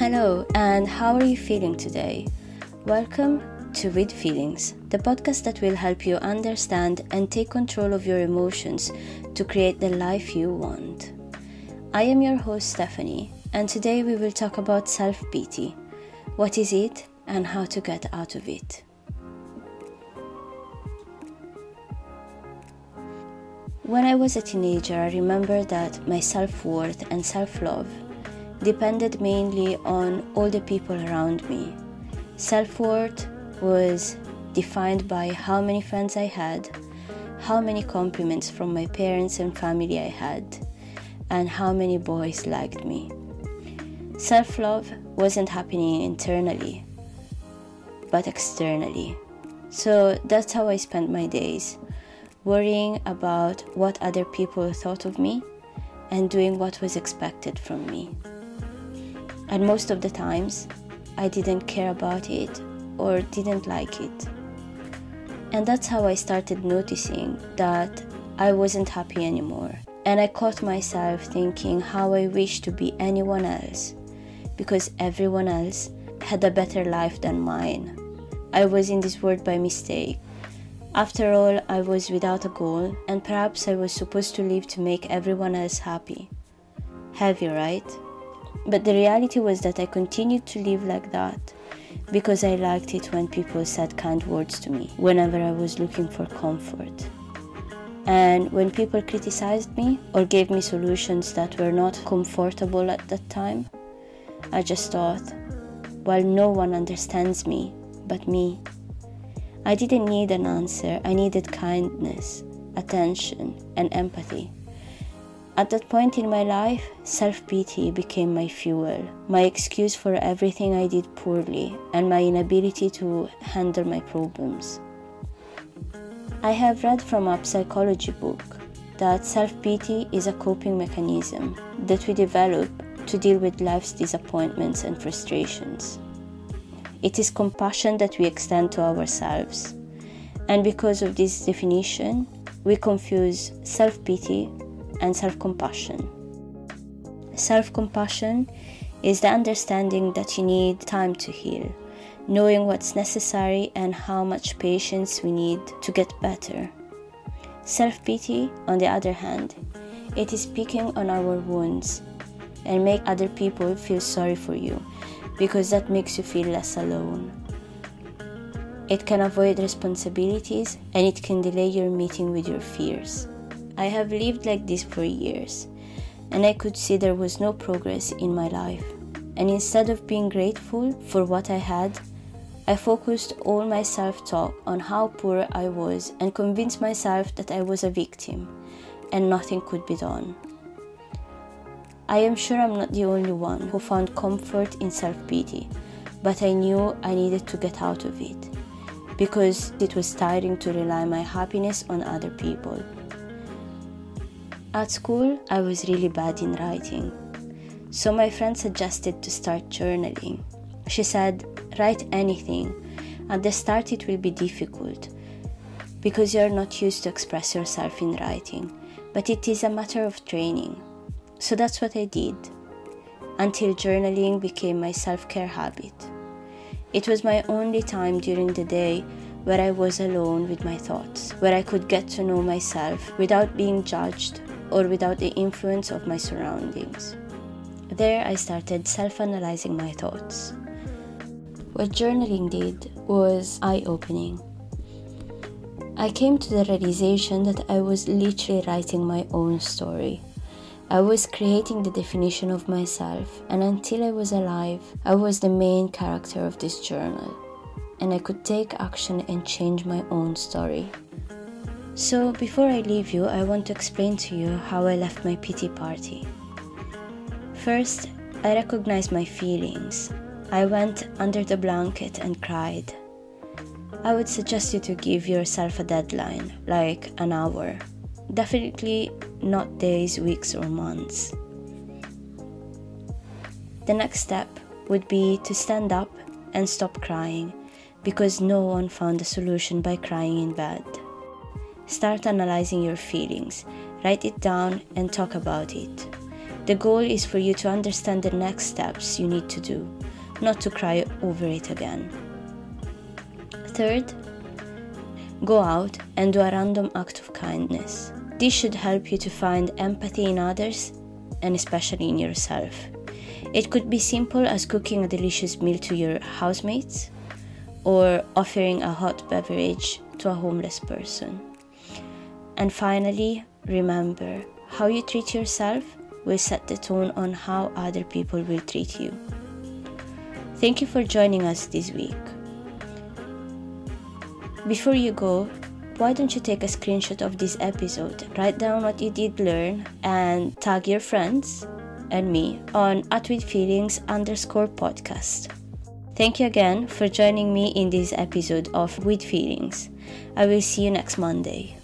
Hello, and how are you feeling today? Welcome to With Feelings, the podcast that will help you understand and take control of your emotions to create the life you want. I am your host, Stephanie, and today we will talk about self pity. What is it, and how to get out of it? When I was a teenager, I remember that my self worth and self love depended mainly on all the people around me. Self worth was defined by how many friends I had, how many compliments from my parents and family I had, and how many boys liked me. Self love wasn't happening internally, but externally. So that's how I spent my days, worrying about what other people thought of me and doing what was expected from me. And most of the times, I didn't care about it or didn't like it. And that's how I started noticing that I wasn't happy anymore. And I caught myself thinking how I wish to be anyone else because everyone else had a better life than mine. I was in this world by mistake. After all, I was without a goal, and perhaps I was supposed to live to make everyone else happy. Heavy, right? But the reality was that I continued to live like that because I liked it when people said kind words to me whenever I was looking for comfort. And when people criticized me or gave me solutions that were not comfortable at that time, I just thought, well, no one understands me but me. I didn't need an answer, I needed kindness, attention, and empathy. At that point in my life, self pity became my fuel, my excuse for everything I did poorly, and my inability to handle my problems. I have read from a psychology book that self pity is a coping mechanism that we develop to deal with life's disappointments and frustrations. It is compassion that we extend to ourselves. And because of this definition, we confuse self pity and self compassion. Self compassion is the understanding that you need time to heal, knowing what's necessary and how much patience we need to get better. Self pity, on the other hand, it is picking on our wounds and make other people feel sorry for you because that makes you feel less alone. It can avoid responsibilities and it can delay your meeting with your fears. I have lived like this for years, and I could see there was no progress in my life. And instead of being grateful for what I had, I focused all my self talk on how poor I was and convinced myself that I was a victim and nothing could be done. I am sure I'm not the only one who found comfort in self pity, but I knew I needed to get out of it because it was tiring to rely my happiness on other people. At school, I was really bad in writing. So my friend suggested to start journaling. She said, Write anything. At the start, it will be difficult because you're not used to express yourself in writing, but it is a matter of training. So that's what I did until journaling became my self care habit. It was my only time during the day where I was alone with my thoughts, where I could get to know myself without being judged or without the influence of my surroundings. There, I started self analyzing my thoughts. What journaling did was eye opening. I came to the realization that I was literally writing my own story. I was creating the definition of myself, and until I was alive, I was the main character of this journal. And I could take action and change my own story. So, before I leave you, I want to explain to you how I left my pity party. First, I recognized my feelings. I went under the blanket and cried. I would suggest you to give yourself a deadline, like an hour. Definitely not days, weeks, or months. The next step would be to stand up and stop crying because no one found a solution by crying in bed. Start analyzing your feelings, write it down, and talk about it. The goal is for you to understand the next steps you need to do, not to cry over it again. Third, go out and do a random act of kindness. This should help you to find empathy in others and especially in yourself. It could be simple as cooking a delicious meal to your housemates or offering a hot beverage to a homeless person. And finally, remember how you treat yourself will set the tone on how other people will treat you. Thank you for joining us this week. Before you go, why don't you take a screenshot of this episode, write down what you did learn, and tag your friends and me on at with feelings underscore podcast. Thank you again for joining me in this episode of With Feelings. I will see you next Monday.